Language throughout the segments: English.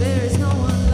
There is no one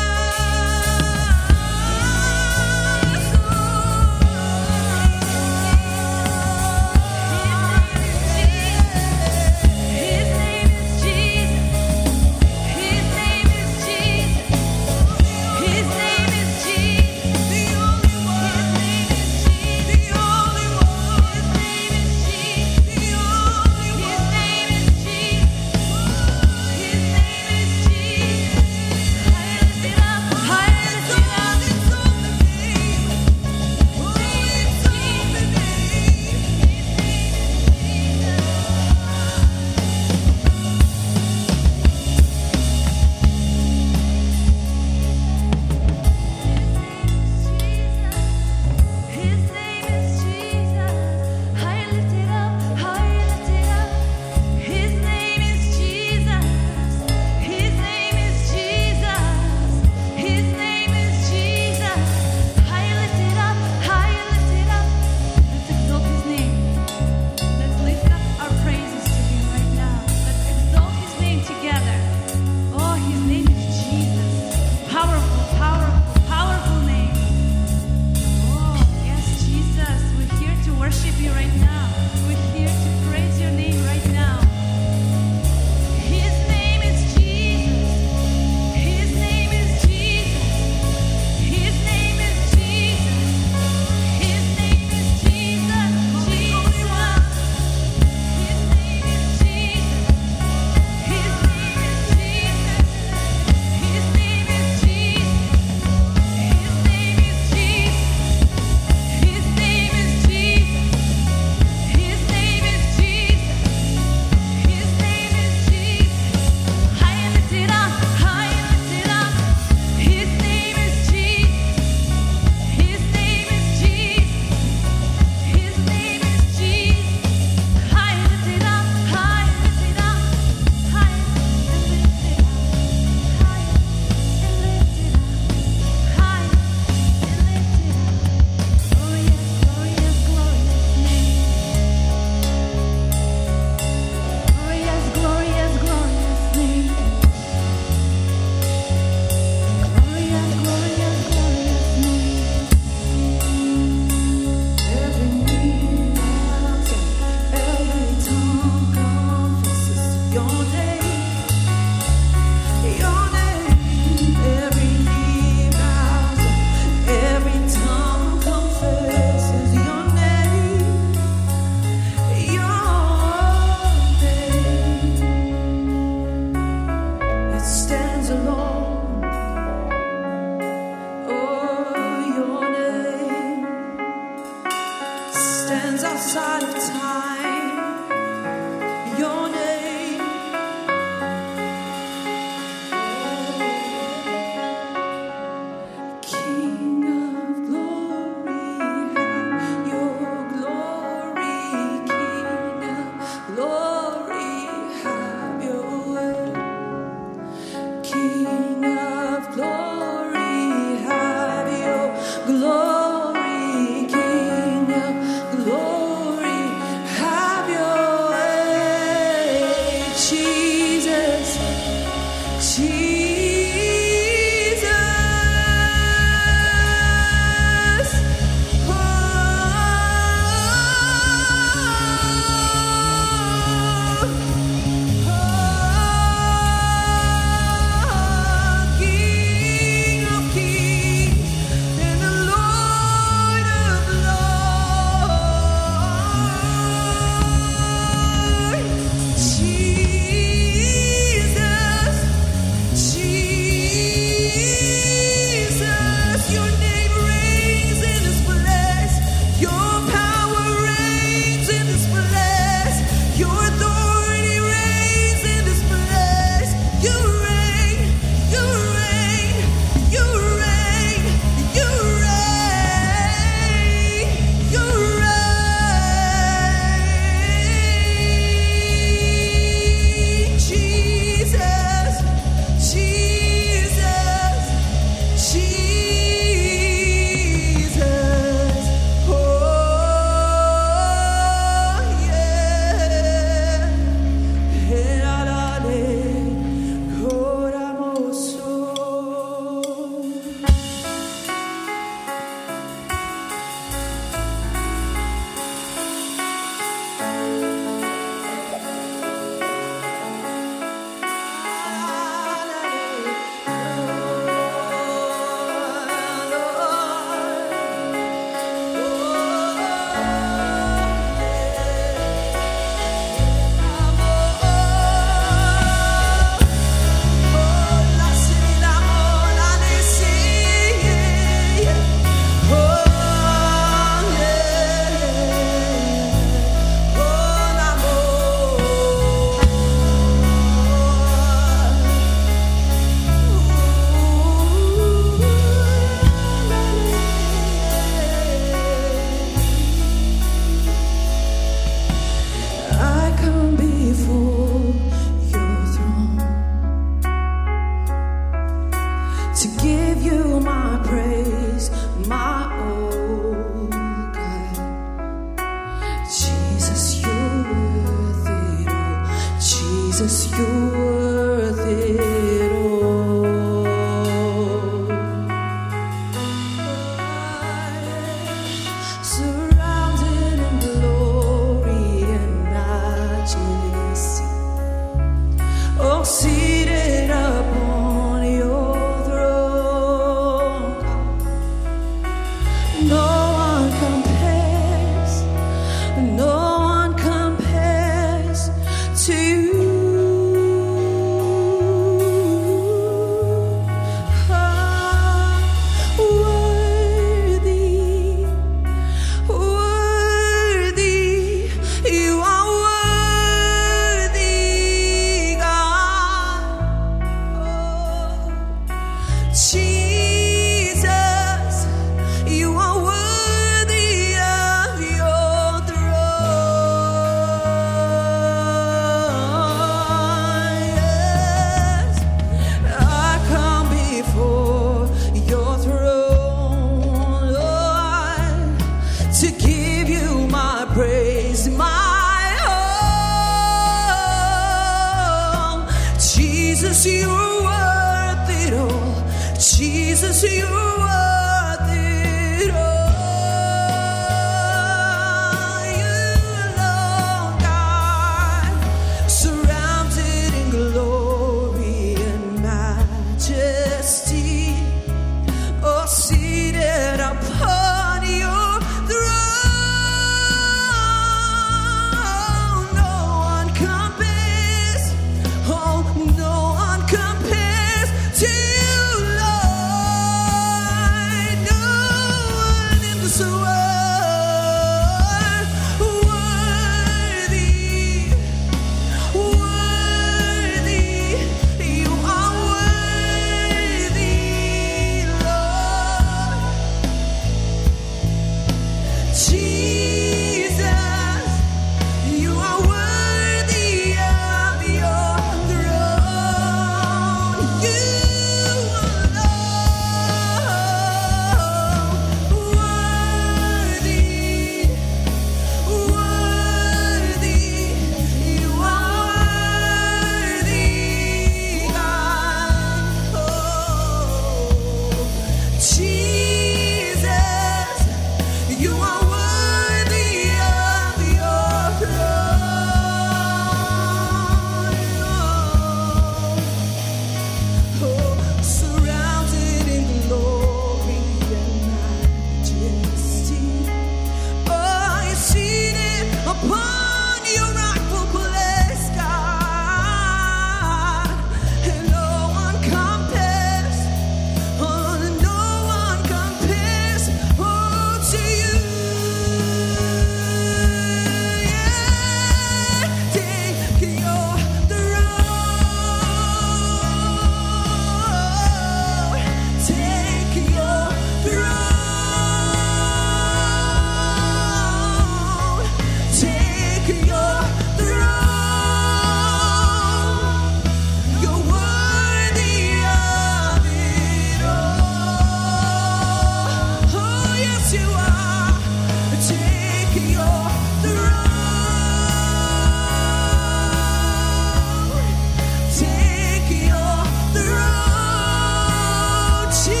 throne,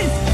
touches.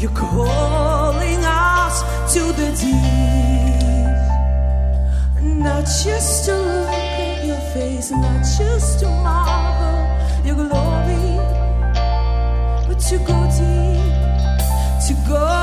You're calling us to the deep. Not just to look at your face, not just to marvel your glory, but to go deep, to go.